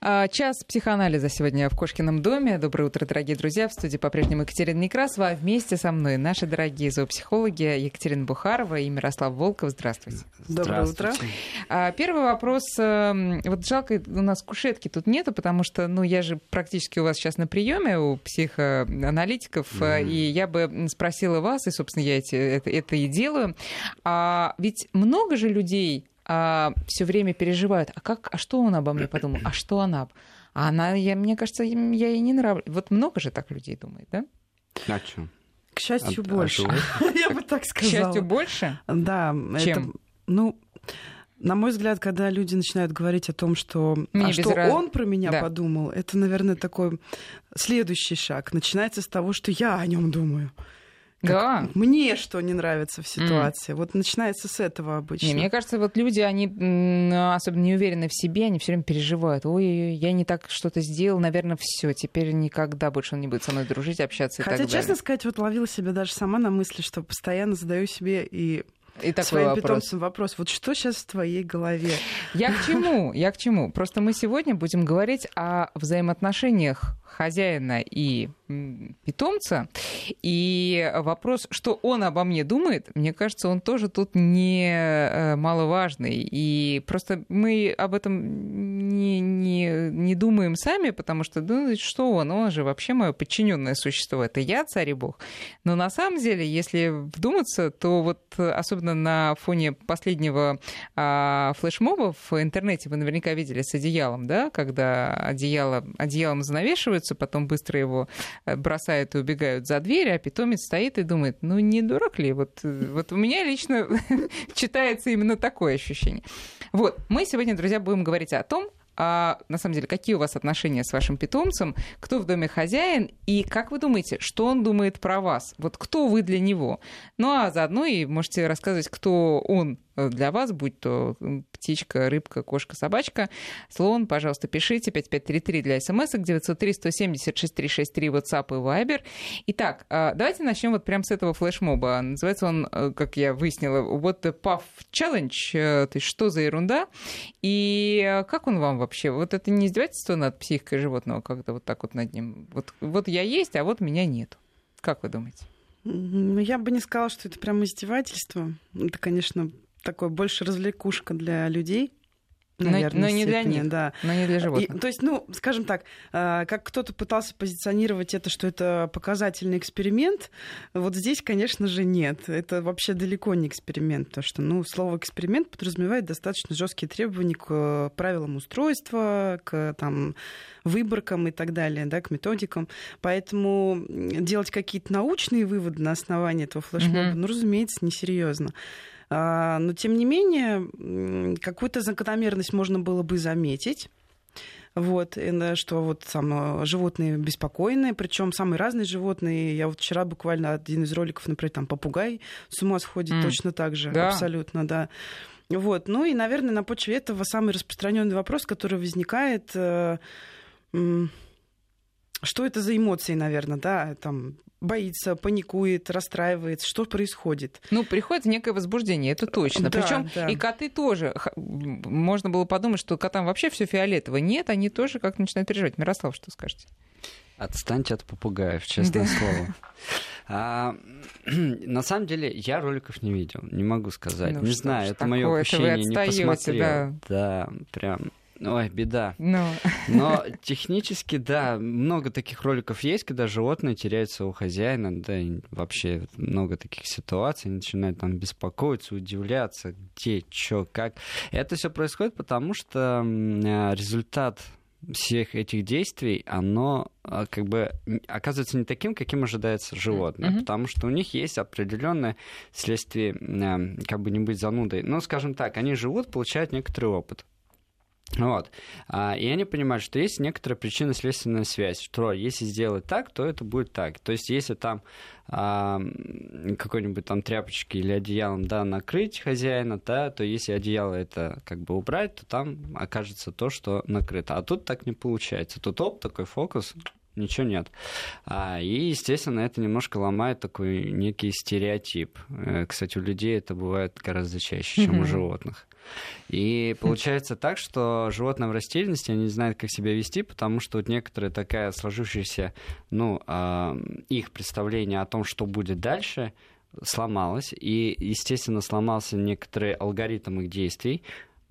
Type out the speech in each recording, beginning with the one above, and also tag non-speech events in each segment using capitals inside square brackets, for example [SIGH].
А, час психоанализа сегодня в Кошкином доме. Доброе утро, дорогие друзья. В студии по-прежнему Екатерина Некрасова. А вместе со мной наши дорогие зоопсихологи Екатерина Бухарова и Мирослав Волков. Здравствуйте. Доброе утро. А, первый вопрос. Эм, вот жалко, у нас кушетки тут нету, потому что, ну, я же практически у вас сейчас на приеме у психоаналитиков, mm-hmm. и я бы спросила вас, и, собственно, я эти, это, это и делаю. А ведь много же людей а, все время переживают, а как, а что он обо мне подумал, а что она? А она, я, мне кажется, я ей не нравлюсь. Вот много же так людей думает, да? А что? К счастью, а, больше. А [LAUGHS] я бы так сказала. К счастью, больше? Да. Чем? Это, ну, на мой взгляд, когда люди начинают говорить о том, что, а что раз... он про меня да. подумал, это, наверное, такой следующий шаг. Начинается с того, что я о нем думаю да. мне что не нравится в ситуации. Mm. Вот начинается с этого обычно. Не, мне кажется, вот люди, они особенно не уверены в себе, они все время переживают. Ой, я не так что-то сделал, наверное, все. Теперь никогда больше он не будет со мной дружить, общаться Хотя, и так честно далее. сказать, вот ловила себя даже сама на мысли, что постоянно задаю себе и и такой своим вопрос. питомцам вопрос. Вот что сейчас в твоей голове? Я к чему? Я к чему? Просто мы сегодня будем говорить о взаимоотношениях хозяина и питомца. И вопрос, что он обо мне думает, мне кажется, он тоже тут не э, маловажный. И просто мы об этом не, не, не думаем сами, потому что, ну, что он? Он же вообще мое подчиненное существо. Это я, царь и бог. Но на самом деле, если вдуматься, то вот особенно на фоне последнего а, флешмоба в интернете вы наверняка видели с одеялом, да, когда одеяло, одеялом занавешиваются, потом быстро его Э, бросают и убегают за дверь, а питомец стоит и думает, ну не дурак ли? Вот, э, вот у меня лично [LAUGHS] читается именно такое ощущение. Вот, мы сегодня, друзья, будем говорить о том, а, на самом деле, какие у вас отношения с вашим питомцем, кто в доме хозяин, и как вы думаете, что он думает про вас? Вот кто вы для него? Ну а заодно и можете рассказывать, кто он для вас, будь то птичка, рыбка, кошка, собачка, слон, пожалуйста, пишите 5533 для смс 903 170 6363 WhatsApp и Viber. Итак, а, давайте начнем вот прямо с этого флешмоба. Называется он, э, как я выяснила, What the Puff Challenge, э, то есть что за ерунда, и как он вам вообще? Вот это не издевательство над психикой животного, как-то вот так вот над ним? Вот, вот я есть, а вот меня нет. Как вы думаете? Ну, я бы не сказала, что это прям издевательство. Это, конечно, такой больше развлекушка для людей. Наверное, но, но не для них, да. но не для животных. И, то есть, ну, скажем так, а, как кто-то пытался позиционировать это, что это показательный эксперимент, вот здесь, конечно же, нет. Это вообще далеко не эксперимент, потому что, ну, слово эксперимент подразумевает достаточно жесткие требования к э, правилам устройства, к там выборкам и так далее, да, к методикам. Поэтому делать какие-то научные выводы на основании этого флешмоба, mm-hmm. ну, разумеется, несерьезно. А, но, тем не менее, какую-то закономерность можно было бы заметить. Вот, что вот там животные беспокойные, причем самые разные животные. Я вот вчера буквально один из роликов, например, там попугай с ума сходит mm. точно так же, да. абсолютно, да. Вот, ну и, наверное, на почве этого самый распространенный вопрос, который возникает, э, что это за эмоции, наверное, да, там боится, паникует, расстраивается, что происходит? Ну, приходит некое возбуждение, это точно. Да, Причем да. и коты тоже. Можно было подумать, что котам вообще все фиолетово. Нет, они тоже как начинают переживать. Мирослав, что скажете? Отстаньте от попугаев, честное слово. А, на самом деле, я роликов не видел, не могу сказать. Ну, не знаю, это мое упущение, не посмотрел. Да. да, прям Ой, беда. No. Ну. Но технически, да, много таких роликов есть, когда животные теряются у хозяина, да, и вообще много таких ситуаций, начинают там беспокоиться, удивляться, где, что, как. Это все происходит потому, что а, результат всех этих действий, оно а, как бы оказывается не таким, каким ожидается животное, mm-hmm. потому что у них есть определенное следствие, как бы не быть занудой. Ну, скажем так, они живут, получают некоторый опыт. Вот. А, и они понимают, что есть некоторая причинно-следственная связь, что если сделать так, то это будет так. То есть, если там а, какой-нибудь там тряпочки или одеялом, да, накрыть хозяина, да, то если одеяло это как бы убрать, то там окажется то, что накрыто. А тут так не получается. Тут оп, такой фокус, ничего нет. А, и, естественно, это немножко ломает такой некий стереотип. Э, кстати, у людей это бывает гораздо чаще, чем у животных. И получается так, что животные в растительности, они не знают, как себя вести, потому что вот некоторая такая сложившаяся, ну, э, их представление о том, что будет дальше, сломалось. И, естественно, сломался некоторый алгоритм их действий,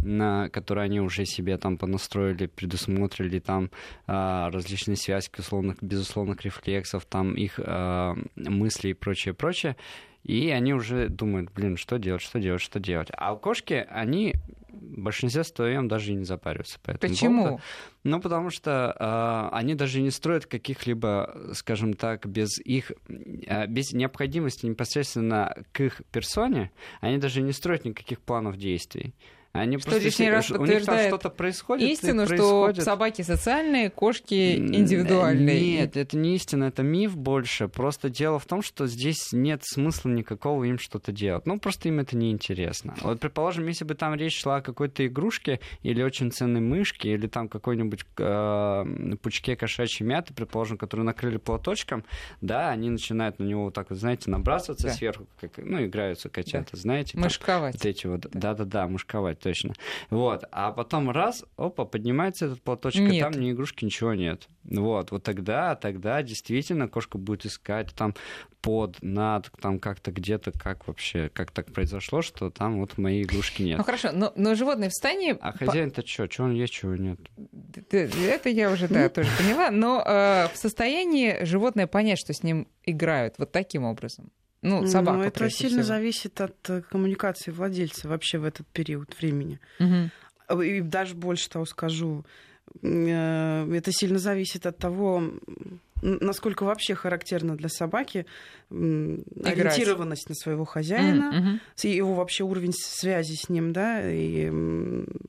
на которые они уже себе там понастроили, предусмотрели там э, различные связки условных, безусловных рефлексов, там их э, мысли и прочее, прочее. И они уже думают, блин, что делать, что делать, что делать. А кошки, они в большинстве своем даже и не запариваются по этому Почему? поводу. Ну, потому что э, они даже не строят каких-либо, скажем так, без их, э, без необходимости непосредственно к их персоне, они даже не строят никаких планов действий. Они что просто лишний раз подтверждает что-то происходит. Истину, что происходит. собаки социальные, кошки индивидуальные. Нет, это не истина, это миф больше. Просто дело в том, что здесь нет смысла никакого им что-то делать. Ну, просто им это неинтересно. Вот, предположим, если бы там речь шла о какой-то игрушке или очень ценной мышке, или там какой-нибудь э, пучке кошачьей мяты, предположим, которую накрыли платочком, да, они начинают на него вот так вот, знаете, набрасываться Да. сверху, как, ну, играются котята, знаете. там. Мышковать. Вот эти вот, да-да-да, мушковать, точно. Вот, а потом раз, опа, поднимается этот платочек, и Нет. там ни игрушки, ничего нет. Вот, вот тогда, тогда действительно кошка будет искать там под, над, там как-то где-то, как вообще, как так произошло, что там вот моей игрушки нет. Ну хорошо, но, но животное в стане... А хозяин-то что? Что он есть, чего нет? Это я уже, да, тоже поняла. Но э, в состоянии животное понять, что с ним играют вот таким образом. Ну, собака. Ну, это сильно всего. зависит от э, коммуникации владельца вообще в этот период времени. А, И даже больше того скажу, э, это сильно зависит от того, насколько вообще характерно для собаки Играть. ориентированность на своего хозяина, с- его вообще уровень связи с ним, да, и,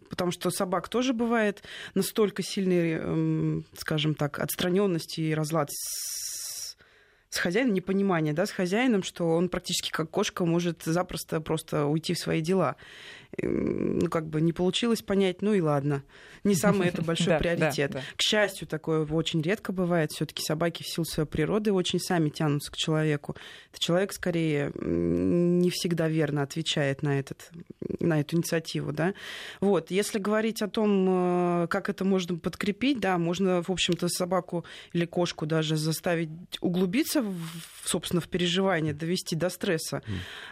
потому что собак тоже бывает настолько сильный, м, скажем так, отстраненность и разлад с, с хозяином, непонимание, да, с хозяином, что он практически как кошка может запросто просто уйти в свои дела. Ну, как бы не получилось понять, ну и ладно. Не самый это большой [LAUGHS] приоритет. К счастью, такое очень редко бывает. Все-таки собаки в силу своей природы очень сами тянутся к человеку. Это человек скорее не всегда верно отвечает на, этот, на эту инициативу. Да? Вот. Если говорить о том, э, как это можно подкрепить, да, можно, в общем-то, собаку или кошку даже заставить углубиться, собственно, в переживание, довести до стресса,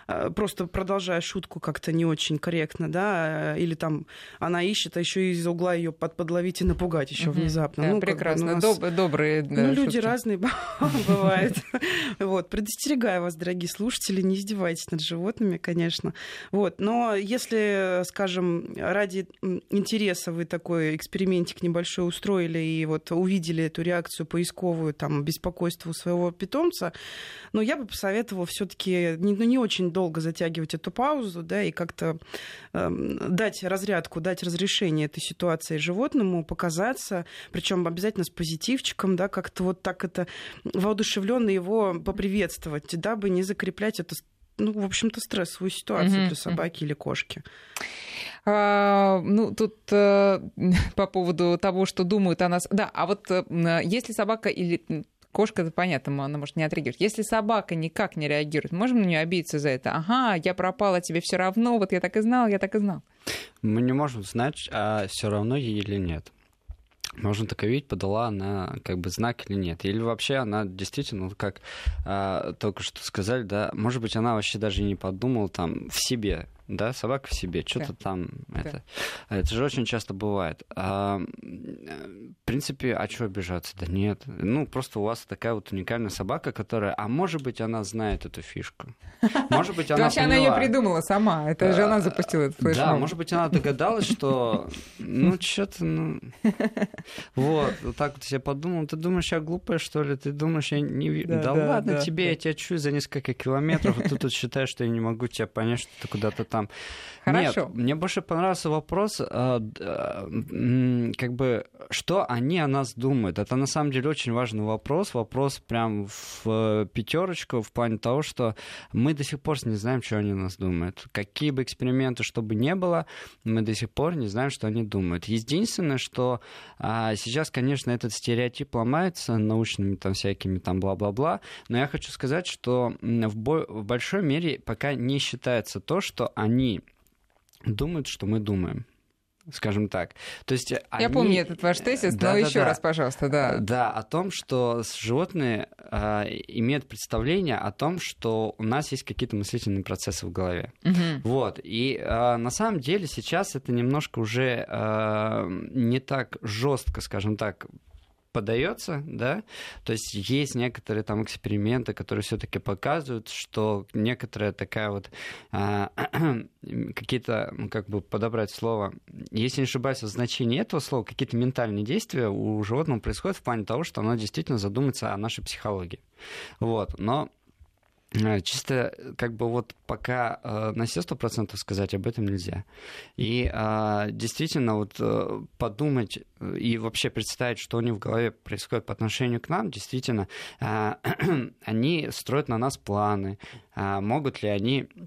э, просто продолжая шутку как-то не очень корректно, да, э, или там она ищет, а еще из угла ее под, подловить и напугать еще Мгм. внезапно. Да, Ну, как бы, ну, прекрасно. у нас- Доб- добрые да, ну, люди шутки. разные [LAUGHS] бывают. Вот, предостерегаю вас, дорогие слушатели, не издевайтесь над животными, конечно. Вот, но если, скажем, ради интереса вы такой экспериментик небольшой устроили и вот увидели эту реакцию поисковую, там, беспокойство у своего питомца, ну, я бы посоветовала все-таки не, ну, не очень долго затягивать эту паузу, да, и как-то эм, дать разрядку, дать разрешение этой ситуации животному, показаться, причем обязательно с позитивчиком, да, как-то вот так это воодушевленно его поприветствовать, дабы не закреплять это ну, в общем-то, стрессовую ситуацию Мгм, для собаки или кошки. А, ну, тут э, [LAUGHS] по поводу того, что думают о нас. Да, а вот э, м, если собака или кошка, это понятно, она может не отреагировать. Если собака никак не реагирует, можем на нее обидеться за это? Ага, я пропала, тебе все равно, вот я так и знал, я так и знал. Мы не можем знать, а все равно ей или нет. Можно только видеть, подала она как бы знак или нет. Или вообще она действительно, как а, только что сказали, да, может быть, она вообще даже и не подумала там в себе, да, собака в себе, что-то там, это, это же очень часто бывает. А, в принципе, а что обижаться? Да нет. Ну, просто у вас такая вот уникальная собака, которая, а может быть, она знает эту фишку. Может быть, [LAUGHS] она Вообще она ее придумала сама, это же она запустила этот Да, может быть, она догадалась, что ну [LAUGHS] что-то, ну... Вот, вот так вот себе подумал, ты думаешь, я глупая, что ли? Ты думаешь, я не... Да, Да, да, ладно да, тебе, да. я тебя чую за несколько километров, а ты тут считаешь, что я не могу тебя понять, что ты куда-то там. Хорошо. Нет, мне больше понравился вопрос, э, как бы, что они о нас думают. Это на самом деле очень важный вопрос, вопрос прям в пятерочку в плане того, что мы до сих пор не знаем, что они о нас думают. Какие бы эксперименты, чтобы не было, мы до сих пор не знаем, что они думают. Единственное, что а, сейчас, конечно, этот стереотип ломается научными там всякими там бла-бла-бла, но я хочу сказать, что в, бо- в большой мере пока не считается то, что они думают, что мы думаем скажем так. То есть Я они... помню этот ваш тезис, да, но да, еще да. раз, пожалуйста, да. Да, о том, что животные э, имеют представление о том, что у нас есть какие-то мыслительные процессы в голове. Мгм. Вот. И э, на самом деле сейчас это немножко уже э, не так жестко, скажем так, подается, да, то есть есть некоторые там эксперименты, которые все-таки показывают, что некоторая такая вот а, [CLEARS THROAT] какие-то, ну, как бы подобрать слово, если не ошибаюсь, в значении этого слова, какие-то ментальные действия у животного происходят в плане того, что оно действительно задумается о нашей психологии. Вот, но Чисто как бы вот пока э, на все сто процентов сказать об этом нельзя. И э, действительно вот э, подумать э, и вообще представить, что у них в голове происходит по отношению к нам, действительно, э, [CLEARS THROAT] они строят на нас планы, э, могут ли они э,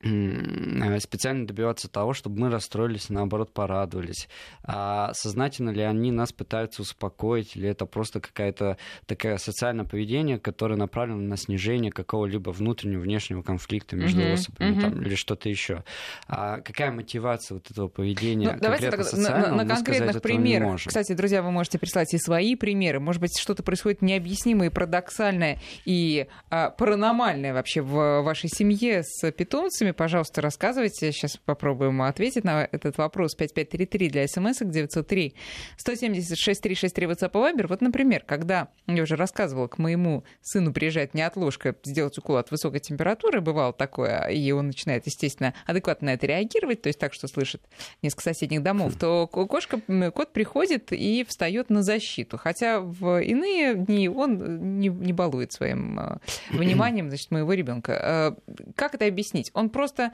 специально добиваться того, чтобы мы расстроились наоборот порадовались. А сознательно ли они нас пытаются успокоить, или это просто какая-то такое социальное поведение, которое направлено на снижение какого-либо внутреннего, внешнего конфликта между Мгм, особями мгм. там, или что-то еще. А какая мотивация вот этого поведения Ну, давайте тогда на- на, на конкретных примерах. Кстати, друзья, вы можете прислать и свои примеры. Может быть, что-то происходит необъяснимое, парадоксальное и а, паранормальное вообще в вашей семье с питомцами. Пожалуйста, рассказывайте. Сейчас попробуем ответить на этот вопрос. 5533 для смс 903 176 363 WhatsApp и Viber. Вот, например, когда, я уже рассказывала, к моему сыну приезжает неотложка сделать укол от высокой температуры, бывало такое, и он начинает, естественно, адекватно на это реагировать, то есть так, что слышит несколько соседних домов, то ко- кошка, кот приходит и встает на защиту. Хотя в иные дни он не, не балует своим э, вниманием [CLEARS THROAT] значит, моего ребенка. Как это объяснить? Он просто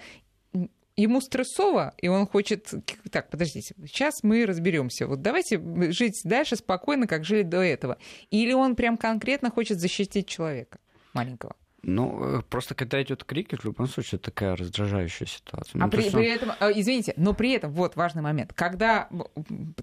Ему стрессово, и он хочет... Так, подождите, сейчас мы разберемся. Вот давайте жить дальше спокойно, как жили до этого. Или он прям конкретно хочет защитить человека маленького. Ну, э, просто когда идет крик, в любом случае, это такая раздражающая ситуация. Ну, а при, он- при этом, а, извините, но при этом, вот важный момент, когда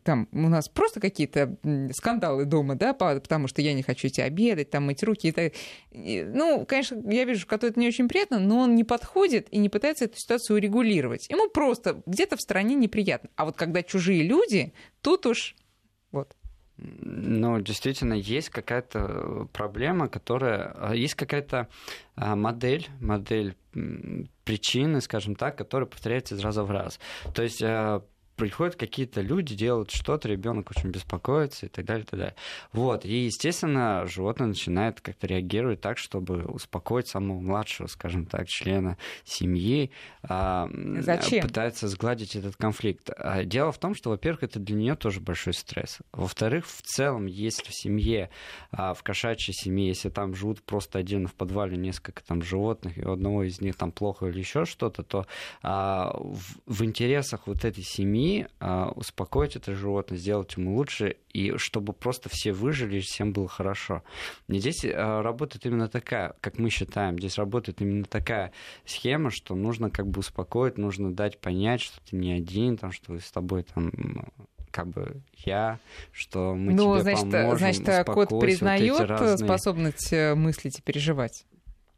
там у нас просто какие-то скандалы дома, да, по- потому что я не хочу идти обедать, там мыть руки, и так- ну, конечно, я вижу, что это не очень приятно, но он не подходит и не пытается эту ситуацию урегулировать. Ему просто где-то в стране неприятно. А вот когда чужие люди, тут уж вот. Ну, действительно, есть какая-то проблема, которая... а, Есть какая-то а, модель, модель причины, скажем так, которая повторяется из раза в раз. То есть приходят какие-то люди, делают что-то, ребенок очень беспокоится и так далее, и так далее. Вот, и, естественно, животное начинает как-то реагировать так, чтобы успокоить самого младшего, скажем так, члена семьи. а, Зачем? Пытается сгладить этот конфликт. А Дело в том, что, во-первых, это для нее тоже большой стресс. Во-вторых, в целом, если в семье, а, в кошачьей семье, если там живут просто отдельно в подвале несколько там животных, и у одного из них там плохо или еще что-то, то в, в интересах вот этой семьи а, успокоить это животное, сделать ему лучше, и чтобы просто все выжили, и всем было хорошо. И здесь а, работает именно такая, как мы считаем, здесь работает именно такая схема, что нужно как бы успокоить, нужно дать понять, что ты не один, там, что с тобой там как бы я, что мы ну, тебе значит, поможем, значит, кот успокойся, вот признает разные- способность э, мыслить и переживать.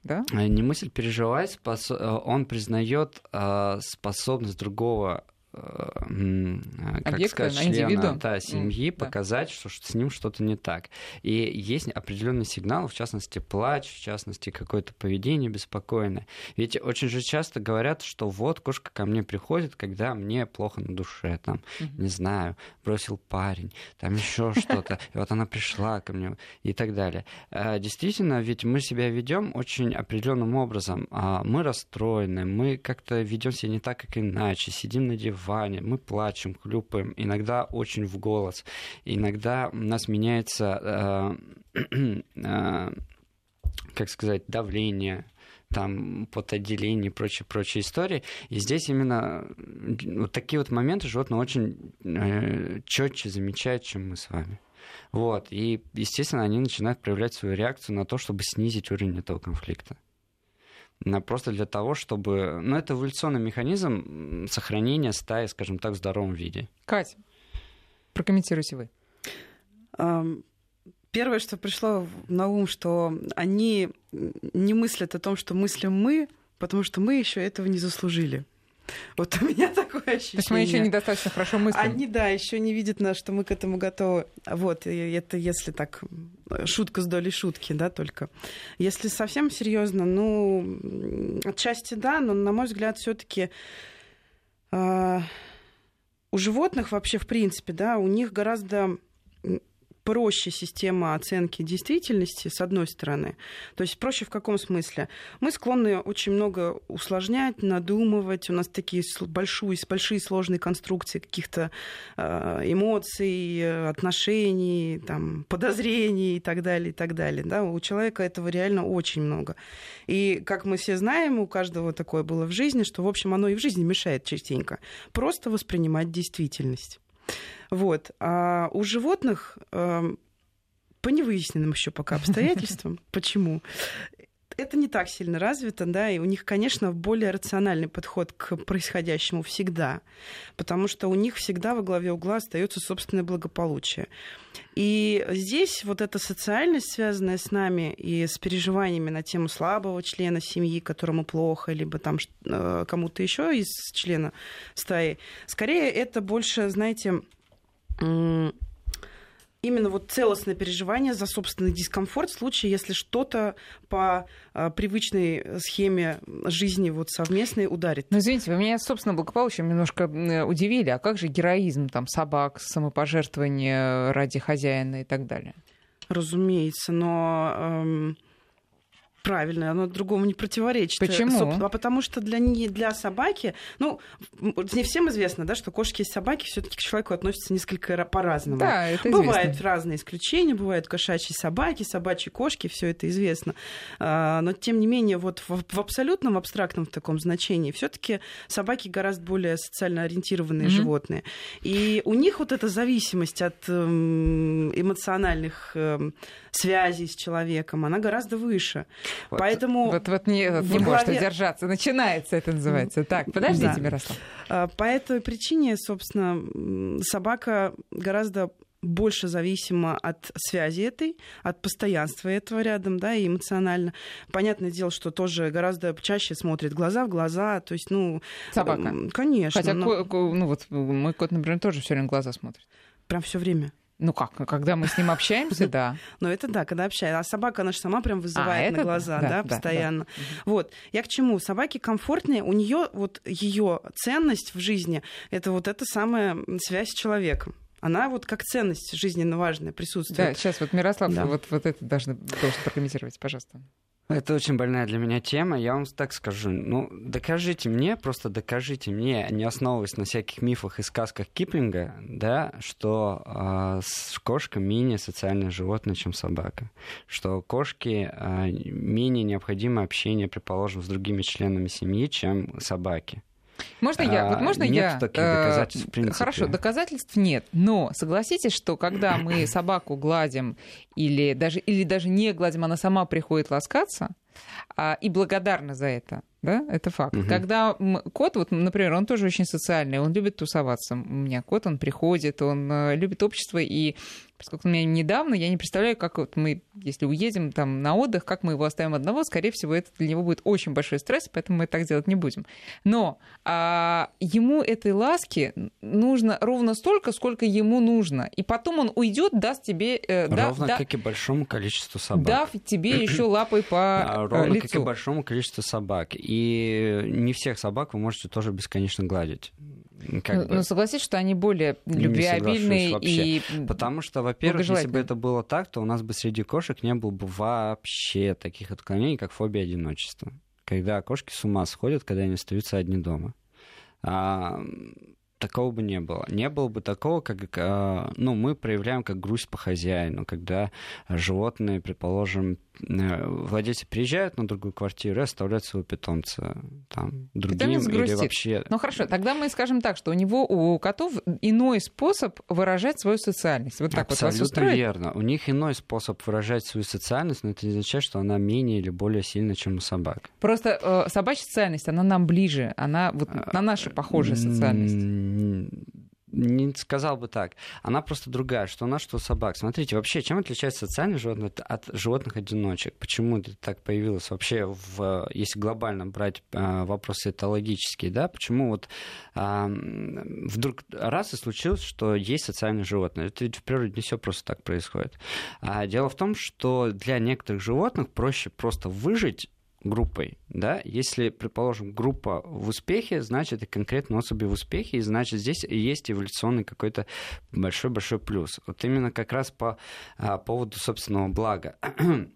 Да? Э, Не мысль переживать, спос- э, он признает э, способность другого как Объекта, сказать, на индивиду. члена да, семьи да. показать, что, что с ним что-то не так. И есть определенный сигнал, в частности, плач, в частности, какое-то поведение беспокойное. Ведь очень же часто говорят, что вот кошка ко мне приходит, когда мне плохо на душе, там, Мгм. не знаю, бросил парень, там еще [LAUGHS] что-то, и вот она пришла ко мне и так далее. Э, Действительно, ведь мы себя ведем очень определенным образом. А, Мы расстроены, мы как-то ведем себя не так, как иначе, сидим на диване, мы плачем, хлюпаем, иногда очень в голос, иногда у нас меняется, э, [CLEARS THROAT] э, как сказать, давление, там потоотделение и прочие, прочие истории. И здесь именно вот такие вот моменты животные очень э, четче замечают, чем мы с вами. Вот. И, естественно, они начинают проявлять свою реакцию на то, чтобы снизить уровень этого конфликта. Просто для того, чтобы... Ну, это эволюционный механизм сохранения стаи, скажем так, в здоровом виде. Катя, прокомментируйте вы. Первое, что пришло на ум, что они не мыслят о том, что мыслим мы, потому что мы еще этого не заслужили. Вот у меня такое ощущение. То есть мы еще недостаточно хорошо мыслим. Они, да, еще не видят нас, что мы к этому готовы. Вот, и это если так, шутка с долей шутки, да, только. Если совсем серьезно, ну, отчасти да, но, на мой взгляд, все-таки э, а, у животных вообще, в принципе, да, у них гораздо проще система оценки действительности, с одной стороны. То есть проще в каком смысле? Мы склонны очень много усложнять, надумывать. У нас такие большие, большие сложные конструкции каких-то э, эмоций, отношений, там, подозрений и так далее, и так далее. Да? У человека этого реально очень много. И, как мы все знаем, у каждого такое было в жизни, что, в общем, оно и в жизни мешает частенько. Просто воспринимать действительность. Вот. А у животных эм, по невыясненным еще пока обстоятельствам, [LAUGHS] почему, это не так сильно развито, да, и у них, конечно, более рациональный подход к происходящему всегда, потому что у них всегда во главе угла остается собственное благополучие. И здесь вот эта социальность, связанная с нами и с переживаниями на тему слабого члена семьи, которому плохо, либо там э, кому-то еще из члена стаи, скорее это больше, знаете, именно вот целостное переживание за собственный дискомфорт в случае, если что-то по а, привычной схеме жизни вот совместной ударит. Ну, извините, вы меня, собственно, благополучием немножко удивили. А как же героизм там собак, самопожертвование ради хозяина и так далее? Разумеется, но... Эм правильно, оно другому не противоречит. Почему? А потому что для, не, для собаки, ну, не всем известно, да, что кошки и собаки все таки к человеку относятся несколько по-разному. Да, это Бывают известно. разные исключения, бывают кошачьи собаки, собачьи кошки, все это известно. А, но, тем не менее, вот в, в абсолютном, абстрактном в таком значении все таки собаки гораздо более социально ориентированные mm-hmm. животные. И у них вот эта зависимость от эм, эмоциональных эм, связей с человеком, она гораздо выше. Вот, Поэтому... Вот, вот не, вот не главе... может удержаться. Начинается это называется. Так, подождите, да. Мирослав. А, по этой причине, собственно, собака гораздо больше зависима от связи этой, от постоянства этого рядом, да, и эмоционально. Понятное дело, что тоже гораздо чаще смотрит глаза в глаза, то есть, ну... Собака? Конечно. Хотя, но... ну вот мой кот, например, тоже все время глаза смотрит. Прям все время. Ну как, когда мы с ним общаемся, [LAUGHS] да. Ну это да, когда общаемся. А собака, она же сама прям вызывает а, на глаза, да, да, да постоянно. Да, да. Вот. Я к чему? Собаке комфортнее, у нее вот ее ценность в жизни, это вот эта самая связь с человеком она вот как ценность жизненно важная присутствует. Да, сейчас вот Мирослав, да. вот, вот это должен, должен прокомментировать, пожалуйста. Это очень больная для меня тема. Я вам так скажу. Ну, докажите мне, просто докажите мне, не основываясь на всяких мифах и сказках Киплинга, да, что э, кошка менее социальное животное, чем собака. Что кошки э, менее необходимо общение, предположим, с другими членами семьи, чем собаки. Можно я? Вот можно нет я? таких э, доказательств, в принципе. Хорошо, доказательств нет. Но согласитесь, что когда мы [CLEARS THROAT] собаку гладим или даже, или даже не гладим, она сама приходит ласкаться, а, и благодарна за это. Да, это факт. Угу. Когда кот, вот, например, он тоже очень социальный, он любит тусоваться. У меня кот, он приходит, он э, любит общество, и поскольку у меня недавно, я не представляю, как вот мы, если уедем там на отдых, как мы его оставим одного, скорее всего, это для него будет очень большой стресс, поэтому мы так делать не будем. Но а, ему этой ласки нужно ровно столько, сколько ему нужно. И потом он уйдет, даст тебе... Э, ровно да, как и большому количеству собак. Дав тебе еще лапой по а, Ровно лицу. как и большому количеству собак. И не всех собак вы можете тоже бесконечно гладить. Как ну, бы. ну, согласись, что они более любвеобильные и Потому что, во-первых, если бы это было так, то у нас бы среди кошек не было бы вообще таких отклонений, как фобия одиночества. Когда кошки с ума сходят, когда они остаются одни дома. А, такого бы не было. Не было бы такого, как а, ну, мы проявляем как грусть по хозяину, когда животные, предположим, э, владельцы приезжают на другую квартиру и оставляют своего питомца там другим или вообще... Ну хорошо, тогда мы скажем так, что у него, у котов иной способ выражать свою социальность. Вот так вот вас Абсолютно устроит? верно. У них иной способ выражать свою социальность, но это не означает, что она менее или более сильна, чем у собак. Просто э, собачья социальность, она нам ближе, она вот на нашу похожая социальность. Не сказал бы так. Она просто другая, что у нас, что у собак. Смотрите, вообще, чем отличается социальное животное от- от животных-одиночек? Почему это так появилось вообще, в, если глобально брать а, вопросы этологические, да? Почему вот м, вдруг раз и случилось, что есть социальные животные? Это ведь в природе не все просто так происходит. А дело в том, что для некоторых животных проще просто выжить группой, да, если, предположим, группа в успехе, значит, и конкретно особи в успехе, и значит, здесь есть эволюционный какой-то большой-большой плюс. Вот именно как раз по а, поводу собственного блага. [CLEARS THROAT]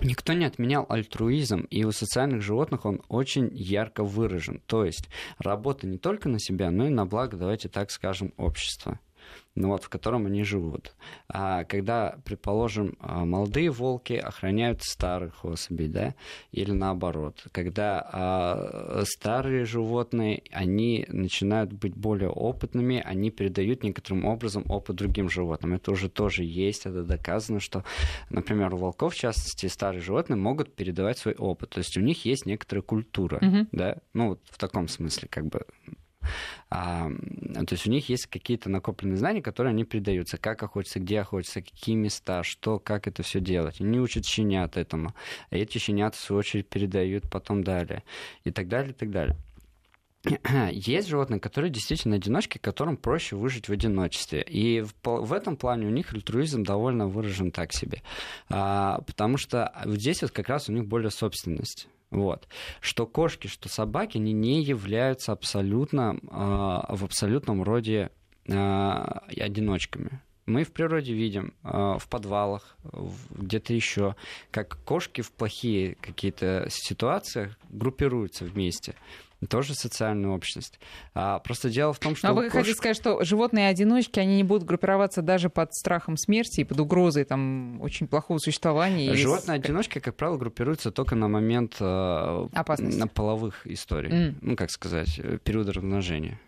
Никто не отменял альтруизм, и у социальных животных он очень ярко выражен. То есть работа не только на себя, но и на благо, давайте так скажем, общества ну вот, в котором они живут. А когда, предположим, а, молодые волки охраняют старых особей, да, или наоборот, когда а, старые животные, они начинают быть более опытными, они передают некоторым образом опыт другим животным. Это уже тоже есть, это доказано, что, например, у волков, в частности, старые животные могут передавать свой опыт. То есть у них есть некоторая культура, Мгм. да, ну вот в таком смысле, как бы а, то есть у них есть какие-то накопленные знания, которые они передаются. Как охотиться, где охотиться, какие места, что, как это все делать. Они учат щенят этому. А эти щенята, в свою очередь, передают потом далее. И так далее, и так далее. [CLEARS THROAT] Есть животные, которые действительно одиночки, которым проще выжить в одиночестве. И в, в этом плане у них альтруизм довольно выражен так себе. А, потому что здесь вот как раз у них более собственность. Вот. Что кошки, что собаки, они не являются абсолютно, а, в абсолютном роде а, одиночками. Мы в природе видим, а, в подвалах, где-то еще, как кошки в плохие какие-то ситуациях группируются вместе. Тоже социальная общность. А, просто дело в том, что... А у вы хотите кошек- сказать, что животные-одиночки, они не будут группироваться даже под страхом смерти и под угрозой там, очень плохого существования? Животные-одиночки, как правило, группируются только на момент э, Опасности. на половых историй. М. Ну, как сказать, э, периода размножения.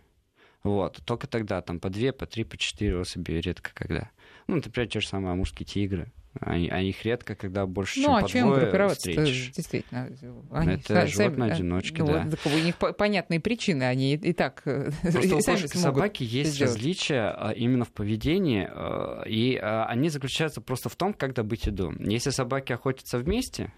Вот. Только тогда, там, по две, по три, по четыре особи, редко когда. Ну, например, те же самые амурские тигры. Они, а их редко, когда больше, Ну, чем а по им двое встретишь. действительно? Это сами- животные-одиночки, ну, да. вот, так у них по- понятные причины, они и, так э, Просто [LAUGHS] у кошек и собаки есть сделать. различия а, именно в поведении, а, и а, они заключаются просто в том, как добыть еду. Если собаки охотятся вместе,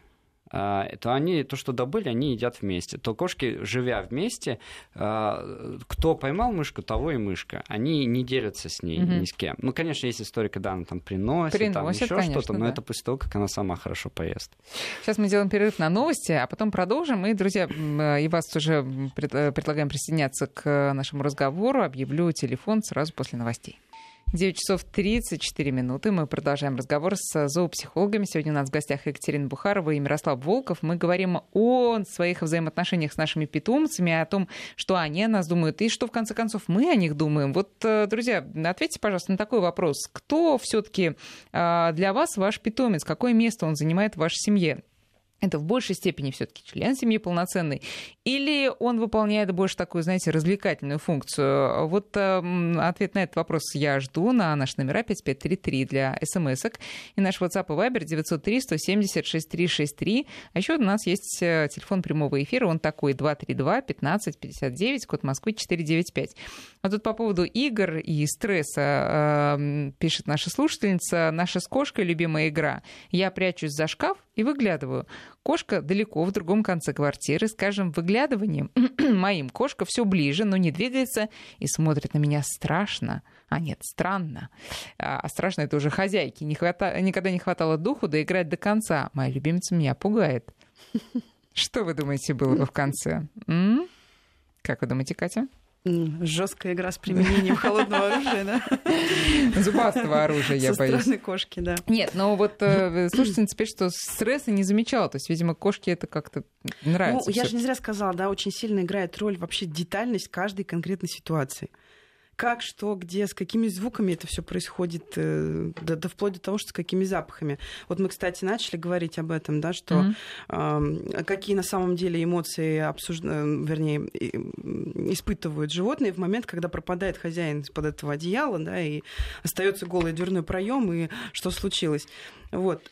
то они то, что добыли, они едят вместе. То кошки, живя вместе, а, кто поймал мышку, того и мышка. Они не делятся с ней Мгм. ни с кем. Ну, конечно, есть история, когда она там приносит, там Приносит, еще конечно, что-то, но да. это после того, как она сама хорошо поест. Сейчас мы делаем перерыв на новости, а потом продолжим. И, друзья, э, и вас тоже э, предлагаем присоединяться к нашему разговору. Объявлю телефон сразу после новостей. 9 часов 34 минуты. Мы продолжаем разговор с зоопсихологами. Сегодня у нас в гостях Екатерина Бухарова и Мирослав Волков. Мы говорим о своих взаимоотношениях с нашими питомцами, о том, что они о нас думают и что, в конце концов, мы о них думаем. Вот, э, друзья, ответьте, пожалуйста, на такой вопрос. Кто все-таки для вас ваш питомец? Какое место он занимает в вашей семье? Это в большей степени все-таки член семьи полноценный, или он выполняет больше такую, знаете, развлекательную функцию? Вот э, ответ на этот вопрос я жду на наш номера 5533 для смс-ок и наш WhatsApp и Viber 903 170 6363. А еще у нас есть э, телефон прямого эфира, он такой 232 15 59, код Москвы 495. А тут по поводу игр и стресса э, пишет наша слушательница, наша с кошкой любимая игра. Я прячусь за шкаф и выглядываю. Кошка далеко, в другом конце квартиры. Скажем, выглядыванием [CLEARS THROAT] моим кошка все ближе, но не двигается и смотрит на меня страшно. А нет, странно. А страшно это уже хозяйки. Не хвата... Никогда не хватало духу доиграть до конца. Моя любимица меня пугает. [LAUGHS] Что вы думаете было бы в конце? М? Как вы думаете, Катя? Жесткая игра с применением [LAUGHS] холодного оружия, да? Зубастого оружия, я Со боюсь. стороны кошки, да. Нет, но вот э, слушательница пишет, что стресса не замечала. То есть, видимо, кошке это как-то нравится. Ну, я же не зря сказала, да, очень сильно играет роль вообще детальность каждой конкретной ситуации. Как, что, где, с какими звуками это все происходит, э, да, да вплоть до того, что с какими запахами. Вот мы, кстати, начали говорить об этом, да, что mm-hmm. э, какие на самом деле эмоции обсуж... Э, вернее, испытывают животные в момент, когда пропадает хозяин из-под этого одеяла, да, и остается голый дверной проем, и что случилось. Вот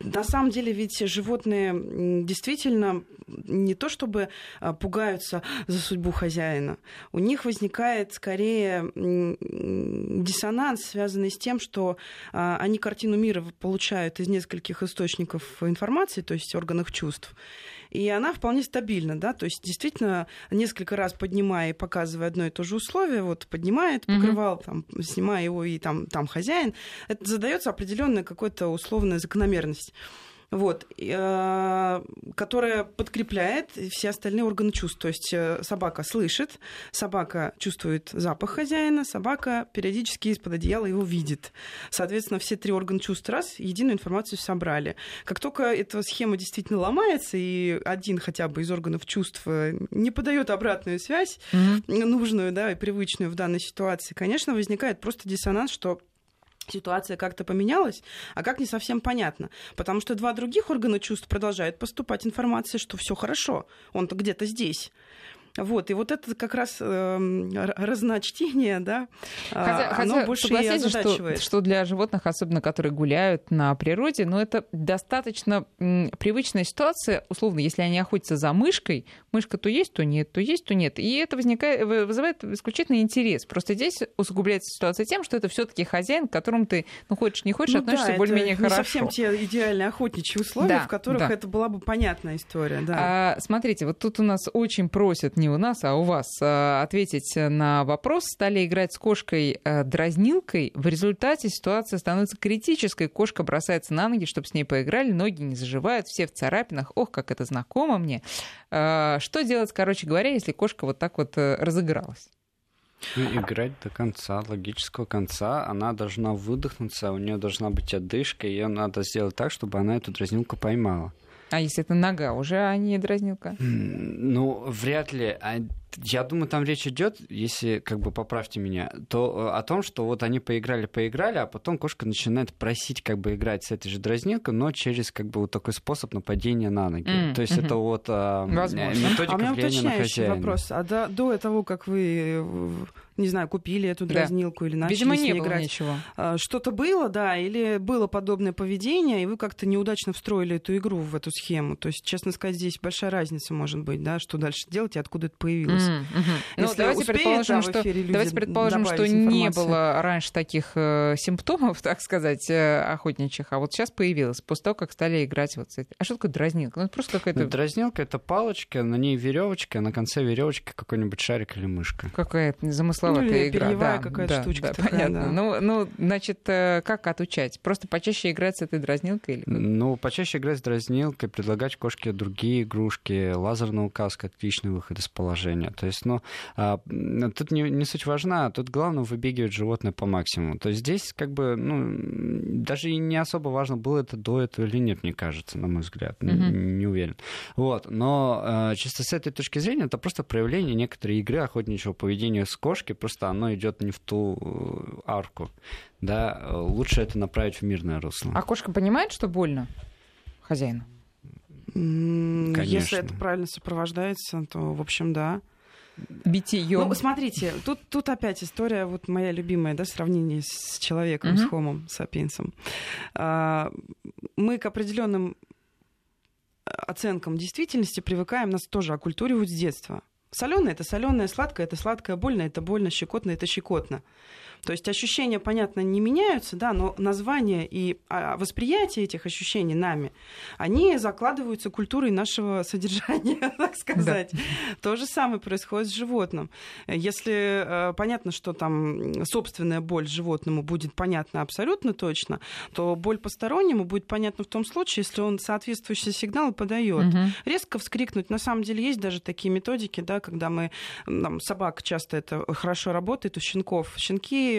на самом деле ведь животные действительно не то чтобы а, пугаются за судьбу хозяина. У них возникает скорее диссонанс, связанный с тем, что а, они картину мира получают из нескольких источников информации, то есть органов чувств и она вполне стабильна, да, то есть действительно несколько раз поднимая и показывая одно и то же условие, вот поднимает покрывал, mm-hmm. там, снимая его и там, там хозяин, это задается определенная какая-то условная закономерность вот, э, которая подкрепляет все остальные органы чувств. То есть э, собака слышит, собака чувствует запах хозяина, собака периодически из-под одеяла его видит. Соответственно, все три органа чувств раз единую информацию собрали. Как только эта схема действительно ломается, и один хотя бы из органов чувств э, не подает обратную связь, mm-hmm. нужную да, и привычную в данной ситуации, конечно, возникает просто диссонанс, что ситуация как-то поменялась, а как не совсем понятно. Потому что два других органа чувств продолжают поступать информация, что все хорошо, он-то где-то здесь. Вот, и вот это как раз э, разночтение, да, хотя, оно хотя, больше и. Что, что для животных, особенно которые гуляют на природе, но ну, это достаточно привычная ситуация, условно, если они охотятся за мышкой, мышка то есть, то нет, то есть, то нет. И это возникает, вызывает исключительно интерес. Просто здесь усугубляется ситуация тем, что это все таки хозяин, к которому ты, ну, хочешь, не хочешь, ну, относишься да, более-менее хорошо. не совсем те идеальные охотничьи условия, да, в которых да. это была бы понятная история, да. А, смотрите, вот тут у нас очень просят не у нас, а у вас э, ответить на вопрос. Стали играть с кошкой-дразнилкой. Э, в результате ситуация становится критической. Кошка бросается на ноги, чтобы с ней поиграли. Ноги не заживают, все в царапинах. Ох, как это знакомо мне. Э, что делать, короче говоря, если кошка вот так вот разыгралась? Ну, играть до конца, логического конца. Она должна выдохнуться, у нее должна быть одышка, ее надо сделать так, чтобы она эту дразнилку поймала. А если это нога, уже а дразнилка? Ну, вряд ли. Я думаю, там речь идет, если как бы поправьте меня, то э, о том, что вот они поиграли, поиграли, а потом кошка начинает просить как бы играть с этой же дразнилкой, но через как бы вот такой способ нападения на ноги. Mm, то есть mm-hmm. это вот а, методика а у меня влияния на хозяина. вопрос. А до, до того, как вы не знаю, купили эту дразнилку да. или начали Видимо, с не было играть. ничего. А, что-то было, да, или было подобное поведение, и вы как-то неудачно встроили эту игру в эту схему. То есть, честно сказать, здесь большая разница может быть, да, что дальше делать и откуда это появилось. Mm-hmm. Ну, давайте предположим, что, давайте предположим, что не было раньше таких э, симптомов, [LAUGHS] так сказать, э, охотничьих, а вот сейчас появилось, после того, как стали играть вот с этим. А что такое дразнилка? Ну, это просто какая-то... Ну, дразнилка — это палочка, на ней веревочка, а на конце веревочки какой-нибудь шарик или мышка. Какая-то замысловатая ну, игра. Да, какая-то да, штучка да, такая, понятно. Да. Ну, ну, значит, э, как отучать? Просто почаще играть с этой дразнилкой? Или Ну, почаще играть с дразнилкой, предлагать кошке другие игрушки, лазерная указка — отличный выход из положения. То есть, ну, а, тут не, не суть важна, тут главное выбегивать животное по максимуму. То есть здесь как бы, ну, даже и не особо важно, было это до этого или нет, мне кажется, на мой взгляд. Mm-hmm. Не, не уверен. Вот. Но э, чисто с этой точки зрения это просто проявление некоторой игры охотничьего поведения с кошкой, просто оно идет не в ту э, арку. Да, лучше это направить в мирное русло. А кошка понимает, что больно хозяину? Конечно. Если это правильно сопровождается, то, в общем, да битием. Ну, смотрите, тут, тут опять история, вот моя любимая, да, сравнение с человеком, uh-huh. с хомом, сапиенсом. А, мы к определенным оценкам действительности привыкаем, нас тоже оккультуривают с детства. Соленое это соленое, сладкое это сладкое, больно это больно, щекотно это щекотно. То есть ощущения, понятно, не меняются, да, но название и а, восприятие этих ощущений нами, они закладываются культурой нашего [LAUGHS] содержания, так сказать. Да. То же самое происходит с животным. Если э, понятно, что там собственная боль животному будет понятна абсолютно точно, то боль постороннему будет понятна в том случае, если он соответствующий сигнал подает. Угу. Резко вскрикнуть. На самом деле есть даже такие методики, да, когда мы, там, собак часто это хорошо работает у щенков. Щенки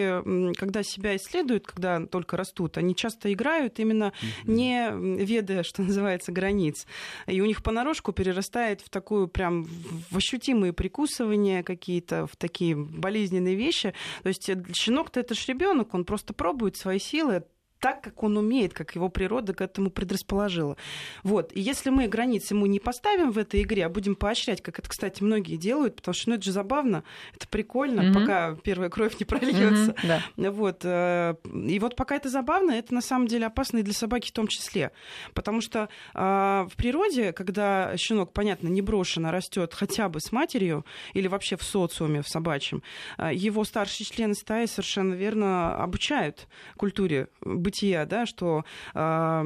когда себя исследуют, когда только растут, они часто играют именно не ведая, что называется, границ. И у них понарошку перерастает в такую прям в ощутимые прикусывания какие-то, в такие болезненные вещи. То есть э, щенок-то это же ребенок, он просто пробует свои силы, так, как он умеет, как его природа к этому предрасположила. Вот. И если мы границы ему не поставим в этой игре, а будем поощрять, как это, кстати, многие делают, потому что ну, это же забавно, это прикольно, mm-hmm. пока первая кровь не [LAUGHS] прольется. Mm-hmm, да. вот. Э, и вот пока это забавно, это на самом деле опасно и для собаки в том числе. Потому что а, в природе, когда щенок, понятно, не брошено, растет хотя бы с матерью или вообще в социуме, в собачьем, а, его старшие члены стаи совершенно верно обучают культуре быть бытия, да, что э,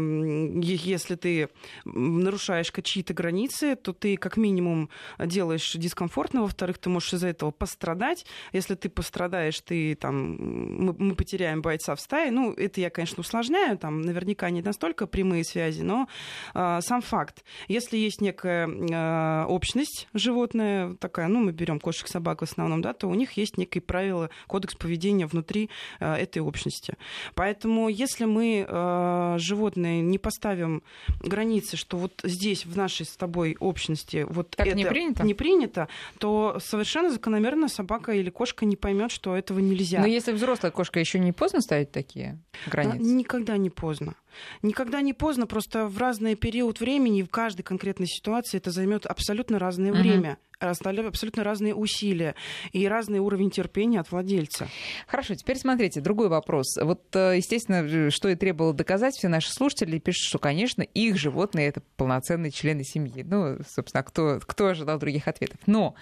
если ты нарушаешь чьи-то границы, то ты как минимум делаешь дискомфортно, во-вторых, ты можешь из-за этого пострадать. Если ты пострадаешь, ты там, мы, мы потеряем бойца в стае. Ну, это я, конечно, усложняю, там наверняка не настолько прямые связи, но э, сам факт. Если есть некая э, общность животная, такая, ну, мы берем кошек, собак в основном, да, то у них есть некие правила, кодекс поведения внутри э, этой общности. Поэтому, если если мы, э, животные, не поставим границы, что вот здесь, в нашей с тобой общности, вот так это не принято? не принято, то совершенно закономерно собака или кошка не поймет, что этого нельзя. Но если взрослая кошка еще не поздно ставить такие границы? Никогда не поздно. Никогда не поздно, просто в разный период времени, в каждой конкретной ситуации это займет абсолютно разное uh-huh. время абсолютно разные усилия и разный уровень терпения от владельца. Хорошо, теперь смотрите, другой вопрос. Вот, э, естественно, что и требовало доказать, все наши слушатели пишут, что, конечно, их животные — это полноценные члены семьи. Ну, собственно, кто, кто ожидал других ответов? Но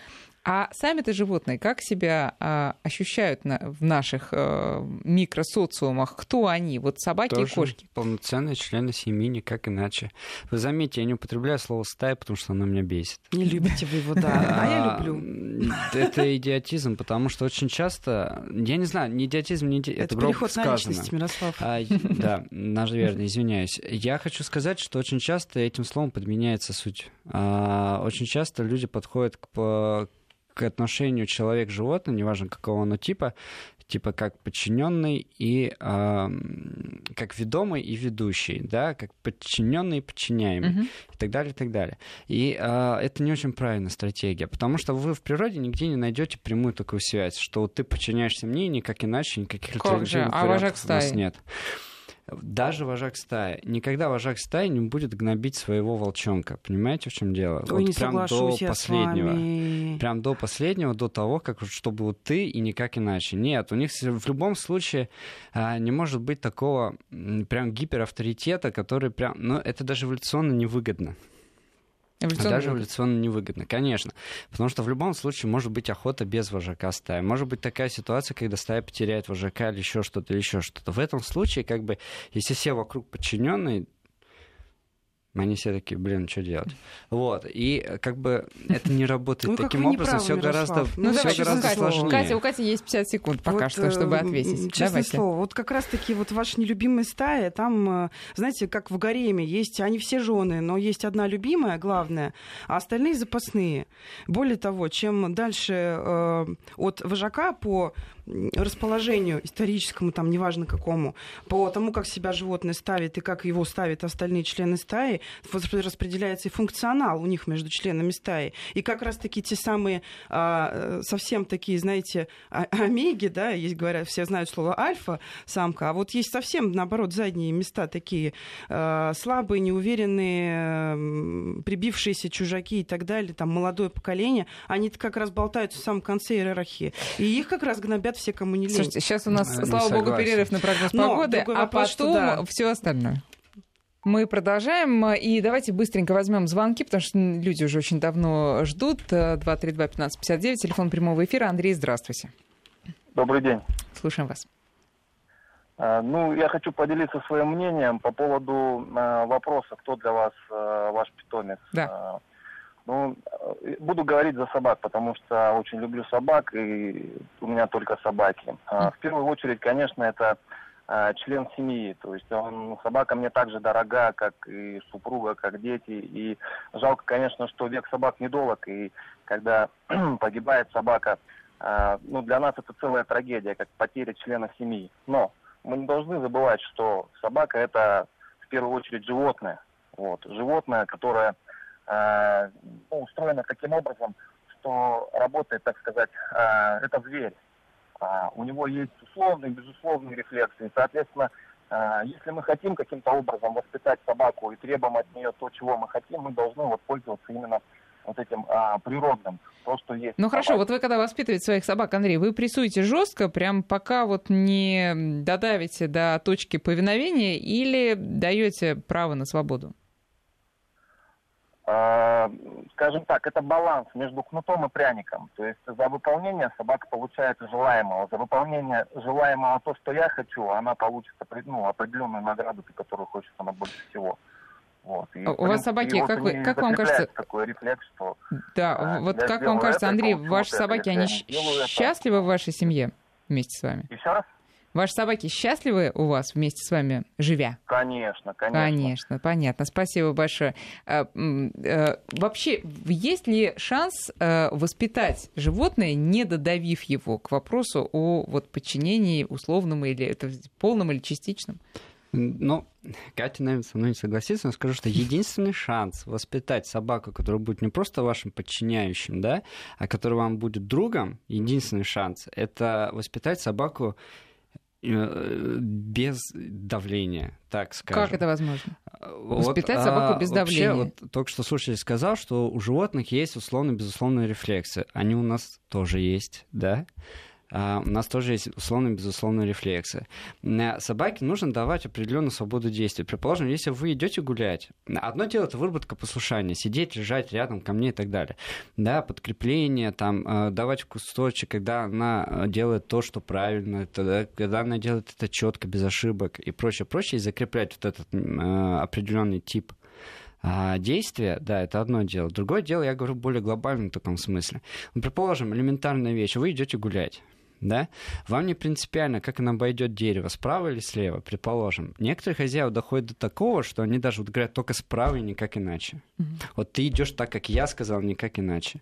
а сами-то животные как себя а, ощущают на, в наших а, микросоциумах? Кто они? Вот собаки Тоже и кошки. полноценные члены семьи, никак иначе. Вы заметите, я не употребляю слово «стая», потому что оно меня бесит. Не любите вы его, да. А я люблю. Это идиотизм, потому что очень часто... Я не знаю, не идиотизм, не идиотизм. Это переход на личность, Мирослав. А, да, наверное, извиняюсь. Я хочу сказать, что очень часто этим словом подменяется суть. А, очень часто люди подходят к к отношению человек-животное, неважно какого оно типа, типа как подчиненный и э, как ведомый и ведущий, да, как подчиненный и подчиняемый uh-huh. и так далее, и так далее. И э, это не очень правильная стратегия, потому что вы в природе нигде не найдете прямую такую связь, что ты подчиняешься мне, никак иначе, никаких альтернативных а вариантов у нас нет даже вожак стаи. Никогда вожак стаи не будет гнобить своего волчонка. Понимаете, в чем дело? Ой, вот не прям до последнего. Прям до последнего, до того, как чтобы вот ты и никак иначе. Нет, у них в любом случае а, не может быть такого прям гиперавторитета, который прям... Ну, это даже эволюционно невыгодно. Эволюционно Даже эволюционно невыгодно, конечно. Потому что в любом случае может быть охота без вожака стаи. Может быть такая ситуация, когда стая потеряет вожака или еще что-то, или еще что-то. В этом случае, как бы, если все вокруг подчиненные, они все такие, блин, что делать? Вот. И как бы это не работает ну, таким образом. Все гораздо, ну, все гораздо сложнее. Катя, у Кати есть 50 секунд пока вот, что, чтобы э, ответить. Честное Давайте. слово, вот как раз-таки вот ваша нелюбимая стая, там, э, знаете, как в гареме, есть, они все жены, но есть одна любимая, главная, а остальные запасные. Более того, чем дальше э, от вожака по расположению историческому, там, неважно какому, по тому, как себя животное ставит и как его ставят остальные члены стаи, распределяется и функционал у них между членами стаи. И как раз-таки те самые а, совсем такие, знаете, а, [LAUGHS] омеги, да, есть, говорят, все знают слово альфа, самка, а вот есть совсем, наоборот, задние места такие а, слабые, неуверенные, прибившиеся чужаки и так далее, там, молодое поколение, они как раз болтаются в самом конце иерархии. И их как раз гнобят все, кому не лень. Слушайте, сейчас у нас, не слава согласен. богу, перерыв на прогноз Но погоды, а вопрос, потом да. все остальное. Мы продолжаем. И давайте быстренько возьмем звонки, потому что люди уже очень давно ждут. 232-1559, телефон прямого эфира. Андрей, здравствуйте. Добрый день. Слушаем вас. А, ну, я хочу поделиться своим мнением по поводу вопроса, кто для вас ваш питомец. Да. Ну, буду говорить за собак, потому что очень люблю собак, и у меня только собаки. В первую очередь, конечно, это Э, член семьи. То есть он, собака мне так же дорога, как и супруга, как дети. И жалко, конечно, что век собак недолг. И когда [CLEARS THROAT] погибает собака, а, ну, для нас это целая трагедия, как потеря члена семьи. Но мы не должны забывать, что собака это в первую очередь животное. Вот. Животное, которое э, ну, устроено таким образом, что работает, так сказать, э, это зверь. Э, у него есть условные, безусловные рефлексы. И, соответственно, э, если мы хотим каким-то образом воспитать собаку и требуем от нее то, чего мы хотим, мы должны вот пользоваться именно вот этим а, природным, то, что есть. Ну хорошо, вот вы когда воспитываете своих собак, Андрей, вы прессуете жестко, прям пока вот не додавите до точки повиновения или даете право на свободу? А, скажем так, это баланс между кнутом и пряником. То есть за выполнение собака получает желаемого. За выполнение желаемого то, что я хочу, она получит ну, определенную награду, которую хочет она больше всего. Вот. И, У вас собаки, как, вы, как вам кажется... такой рефлекс, что... Да, а, вот как вам кажется, Андрей, ваши собаки, они счастливы в вашей семье вместе с вами? Еще раз? Ваши собаки счастливы у вас вместе с вами, живя? Конечно, конечно. Конечно, понятно. Спасибо большое. А, э, вообще, есть ли шанс э, воспитать животное, не додавив его к вопросу о вот, подчинении условному или это полном или частичном? Ну, Катя, наверное, со мной не согласится, но скажу, что единственный шанс воспитать собаку, которая будет не просто вашим подчиняющим, да, а которая вам будет другом, единственный шанс, это воспитать собаку без давления, так скажем. Как это возможно? Вот, Воспитать собаку без давления. Вообще, вот только что слушатель сказал, что у животных есть условно-безусловные рефлексы. Они у нас тоже есть, да? А, у нас тоже есть условно безусловные рефлексы. Собаке нужно давать определенную свободу действий. Предположим, если вы идете гулять, одно дело это выработка послушания, сидеть, лежать рядом ко мне и так далее. Да, подкрепление, там, а, давать кусочек, когда она а, делает то, что правильно, тогда, когда она делает это четко, без ошибок и прочее, прочее, и закреплять вот этот определенный тип действия, да, это одно дело. Другое дело, я говорю более глобально в таком смысле. Предположим, элементарная вещь. Вы идете гулять да, вам не принципиально, как она обойдет дерево, справа или слева, предположим. Некоторые хозяева доходят до такого, что они даже вот говорят только справа и никак иначе. Mm-hmm. Вот ты идешь так, как я сказал, никак иначе.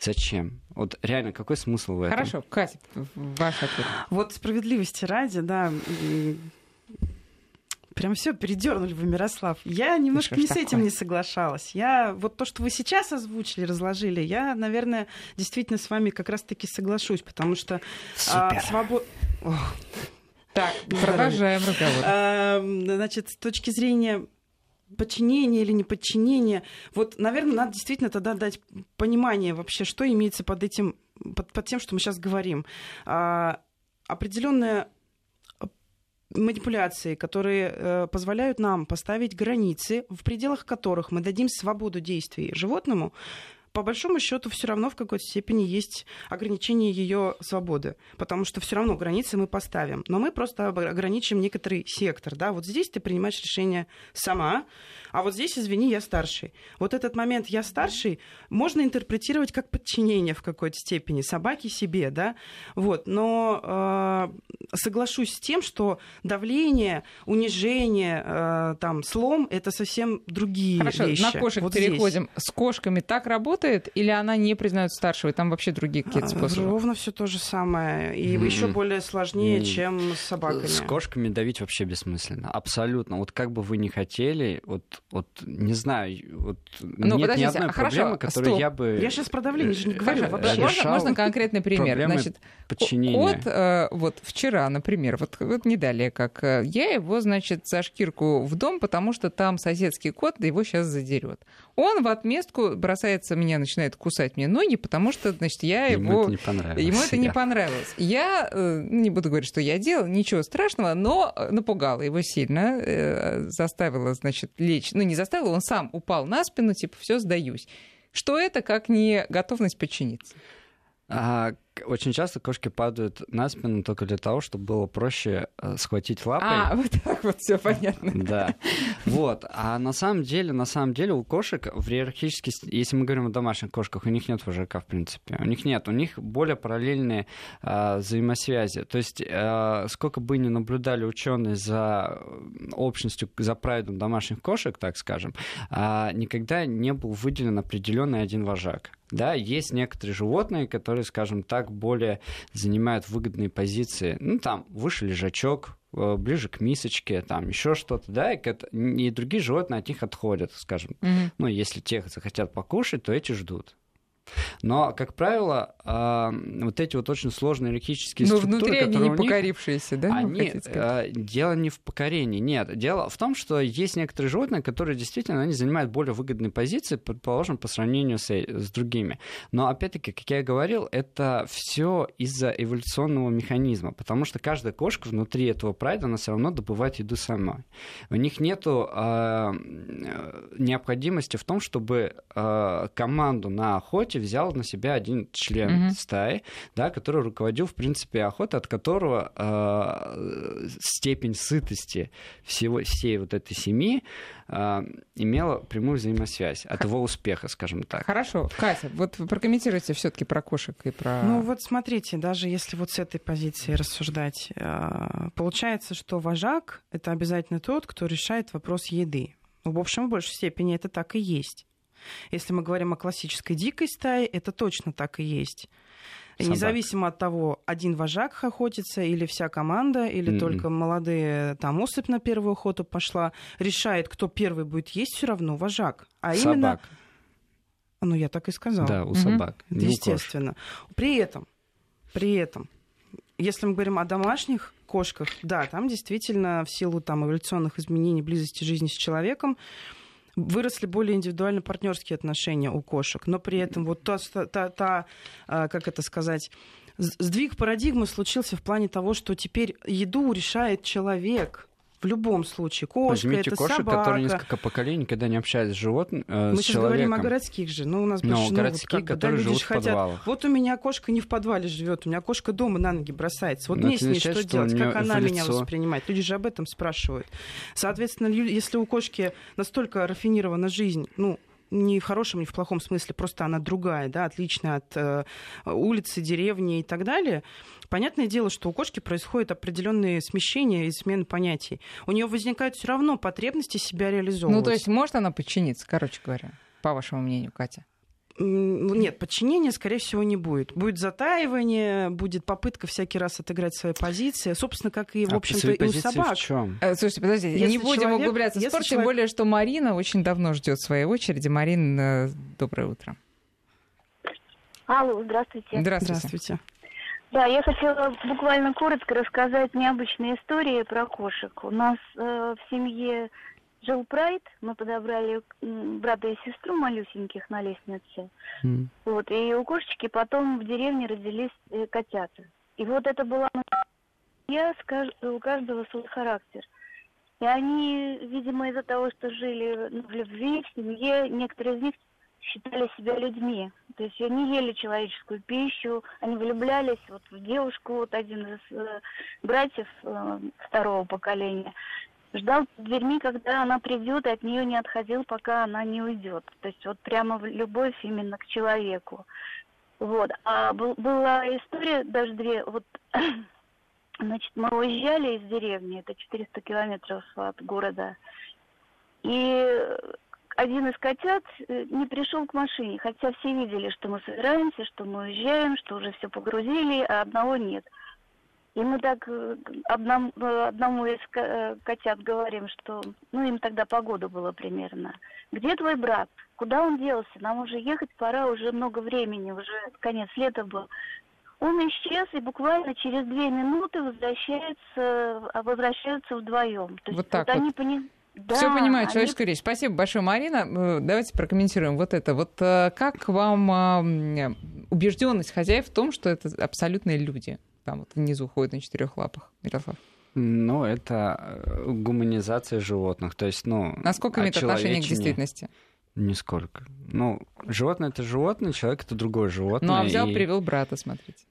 Зачем? Вот реально, какой смысл в этом? Хорошо, Катя, ваш ответ. Вот справедливости ради, да, Прям все передернули вы, Мирослав. Я немножко не с этим не соглашалась. Я вот то, что вы сейчас озвучили, разложили, я, наверное, действительно с вами как раз-таки соглашусь, потому что а, свобода. Так, продолжаем разговор. А, значит, с точки зрения подчинение или неподчинение. Вот, наверное, надо действительно тогда дать понимание вообще, что имеется под этим, под, под тем, что мы сейчас говорим. А, определенная манипуляции, которые э, позволяют нам поставить границы, в пределах которых мы дадим свободу действий животному, по большому счету все равно в какой-то степени есть ограничение ее свободы, потому что все равно границы мы поставим, но мы просто ограничим некоторый сектор, да, вот здесь ты принимаешь решение сама, а вот здесь, извини, я старший. Вот этот момент «я старший» можно интерпретировать как подчинение в какой-то степени собаке себе, да, вот, но э, соглашусь с тем, что давление, унижение, э, там, слом — это совсем другие Хорошо, вещи. на кошек вот переходим. Здесь. С кошками так работает или она не признает старшего, и там вообще другие какие-то а, способы? Ровно все то же самое, и mm-hmm. еще более сложнее, mm-hmm. чем с собаками. С кошками давить вообще бессмысленно, абсолютно. Вот как бы вы ни хотели, вот вот не знаю, вот ну, нет ни одной а проблемы, которую стоп. я бы Я сейчас про давление же не говорю вообще. Можно, можно конкретный пример? Значит, подчинения. Кот, э, вот вчера, например, вот, вот не далее, как э, я его, значит, за шкирку в дом, потому что там соседский кот его сейчас задерет. Он в отместку бросается, меня начинает кусать мне ноги, потому что, значит, я ему его... Это не понравилось. Ему это не понравилось. Я, э, не буду говорить, что я делал, ничего страшного, но напугала его сильно, заставила, значит, лечь, ну, не заставила, он сам упал на спину, типа, все, сдаюсь. Что это, как не готовность подчиниться? А, очень часто кошки падают на спину только для того, чтобы было проще э, схватить лапой. А, [LAUGHS] вот так вот все понятно. Да. Вот. А на самом деле, на самом деле у кошек в иерархически, если мы говорим о домашних кошках, у них нет вожака, в принципе. У них нет. У них более параллельные а, взаимосвязи. То есть, а, сколько бы ни наблюдали ученые за общностью, за прайдом домашних кошек, так скажем, а, никогда не был выделен определенный один вожак. Да, есть некоторые животные, которые, скажем так, более занимают выгодные позиции. Ну, там, выше лежачок, э, ближе к мисочке, там еще что-то, да, и, и другие животные от них отходят, скажем. Mm-hmm. Ну, если тех захотят покушать, то эти ждут. Но, как правило, вот эти вот очень сложные иерархические Но структуры, внутри они не покорившиеся, да? Они, э, дело не в покорении, нет. Дело в том, что есть некоторые животные, которые действительно они занимают более выгодные позиции, предположим, по сравнению с, с другими. Но, опять-таки, как я и говорил, это все из-за эволюционного механизма, потому что каждая кошка внутри этого прайда, она все равно добывает еду сама. У них нет э, необходимости в том, чтобы э, команду на охоте охоте взял на себя один член mm-hmm. стаи, да, который руководил, в принципе, охотой, от которого э, степень сытости всего, всей вот этой семьи э, имела прямую взаимосвязь от его успеха, скажем так. Хорошо. Катя, вот вы прокомментируйте все таки про кошек и про... Ну вот смотрите, даже если вот с этой позиции рассуждать, э, получается, что вожак — это обязательно тот, кто решает вопрос еды. В общем, в большей степени это так и есть. Если мы говорим о классической дикой стае, это точно так и есть. Собак. Независимо от того, один вожак охотится или вся команда, или mm-hmm. только молодые, там особь на первую охоту пошла, решает, кто первый будет есть, все равно вожак. А собак. именно... Ну, я так и сказала. Да, у mm-hmm. собак. Это естественно. При этом, при этом, если мы говорим о домашних кошках, да, там действительно в силу там, эволюционных изменений близости жизни с человеком, выросли более индивидуально партнерские отношения у кошек, но при этом вот та, та, та а, как это сказать, сдвиг парадигмы случился в плане того, что теперь еду решает человек. В любом случае. Кошка, Возьмите это кошек, собака. которые несколько поколений никогда не общались с животным, э, Мы с сейчас говорим о городских же. Ну, у нас больше, ну, городские, вот, как которые бы, да, живут в подвалах. Вот у меня кошка не в подвале живет, у меня кошка дома на ноги бросается. Вот Но мне с ней что, что делать? Как она лицо... меня воспринимает? Люди же об этом спрашивают. Соответственно, если у кошки настолько рафинирована жизнь, ну, не в хорошем, не в плохом смысле, просто она другая, да, отличная от э, улицы, деревни и так далее. Понятное дело, что у кошки происходят определенные смещения и смены понятий. У нее возникают все равно потребности себя реализовывать. Ну, то есть может она подчиниться, короче говоря, по вашему мнению, Катя? Нет, подчинения, скорее всего, не будет. Будет затаивание, будет попытка всякий раз отыграть свои позиции. Собственно, как и, в а общем-то, и у собак. В чем? Э, слушайте, подождите, если не будем человек, углубляться в спор, человек... тем более, что Марина очень давно ждет своей очереди. Марин, э, доброе утро. Алло, здравствуйте. Здравствуйте. Здравствуйте. Да, я хотела буквально коротко рассказать необычные истории про кошек. У нас э, в семье жил Прайд, мы подобрали брата и сестру малюсеньких на лестнице. Mm. Вот, и у кошечки потом в деревне родились э, котята. И вот это была я, у каждого свой характер. И они, видимо, из-за того, что жили ну, в любви, в семье, некоторые из них считали себя людьми. То есть они ели человеческую пищу, они влюблялись вот в девушку, вот один из э, братьев э, второго поколения ждал дверьми, когда она придет, и от нее не отходил, пока она не уйдет. То есть вот прямо любовь именно к человеку. Вот. А был, была история, даже две, вот, [CLEARS THROAT] значит, мы уезжали из деревни, это 400 километров от города, и один из котят э, не пришел к машине, хотя все видели, что мы собираемся, что мы уезжаем, что уже все погрузили, а одного нет. И мы так э, одному, э, одному из э, котят говорим, что, ну, им тогда погода была примерно. Где твой брат? Куда он делся? Нам уже ехать пора, уже много времени, уже конец лета был. Он исчез, и буквально через две минуты возвращается, а возвращаются вдвоем. То есть вот так вот. Они пони... Да, Все понимаю, человеческую они... речь. Спасибо большое, Марина. Давайте прокомментируем вот это. Вот как вам убежденность хозяев в том, что это абсолютные люди? Там вот внизу ходит на четырех лапах. Ярослав. Ну, это э, гуманизация животных. То есть, ну, Насколько имеет отношение к действительности? Нисколько. Ну, животное это животное, человек это другое животное. Ну, а взял, и... привел брата, смотрите.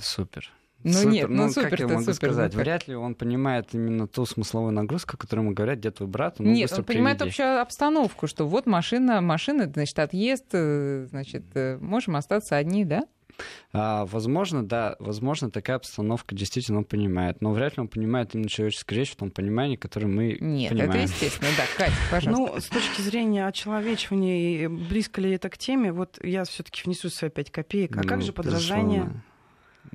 Супер. Ну супер. нет, ну, ну супер, как я могу супер, сказать? Ну, Вряд ли он понимает именно ту смысловую нагрузку, которую ему говорят, где твой брат, ну, Нет, он понимает приведи. вообще обстановку, что вот машина, машина, значит, отъезд, э, значит, э, можем остаться одни, да? А, возможно, да, возможно, такая обстановка действительно он понимает, но вряд ли он понимает именно человеческую речь в том понимании, которое мы Нет, понимаем. это естественно, да. [LAUGHS] Катя, пожалуйста. Ну, с точки зрения очеловечивания, близко ли это к теме, вот я все-таки внесу свои пять копеек. А как Ну, же подражание? безусловно.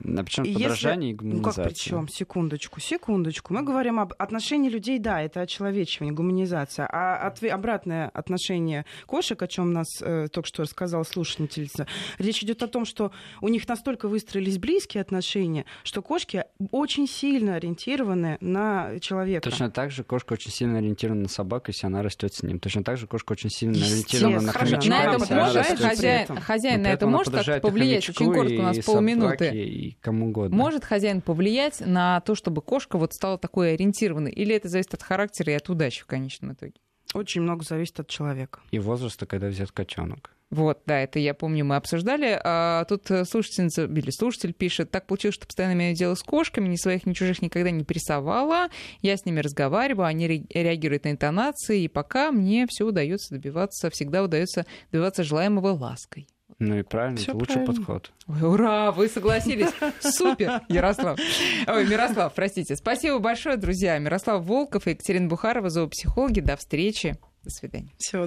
А причем И если- подражание и Ну как причем? Секундочку, секундочку. Мы говорим об отношении людей, да, это очеловечивание, гуманизация. А отве- обратное отношение кошек, о чем нас э, только что рассказала слушательница, речь идет о том, что у них настолько выстроились близкие отношения, что кошки очень сильно ориентированы на человека. Точно так же кошка очень сильно ориентирована на собаку, если она растет с ним. Точно так же кошка очень сильно ориентирована на хомячка, На этом если хозяин, хозяин Но на это может как-то повлиять? Очень коротко, у нас полминуты. И кому угодно. Может хозяин повлиять на то, чтобы кошка вот стала такой ориентированной? Или это зависит от характера и от удачи в конечном итоге? Очень много зависит от человека. И возраста, когда взят котенок. Вот, да, это я помню, мы обсуждали. А тут э, слушательница или слушатель пишет, так получилось, что постоянно имею дело с кошками, ни своих, ни чужих никогда не прессовала. Я с ними разговариваю, они ре- реагируют на интонации, и пока мне все удается добиваться, всегда удается добиваться желаемого лаской. Ну и правильно, Всё это лучший правильно. подход. Ой, ура, вы согласились. Супер, Ярослав. Ой, Мирослав, простите. Спасибо большое, друзья. Мирослав Волков и Екатерина Бухарова, зоопсихологи. До встречи. До свидания. Всего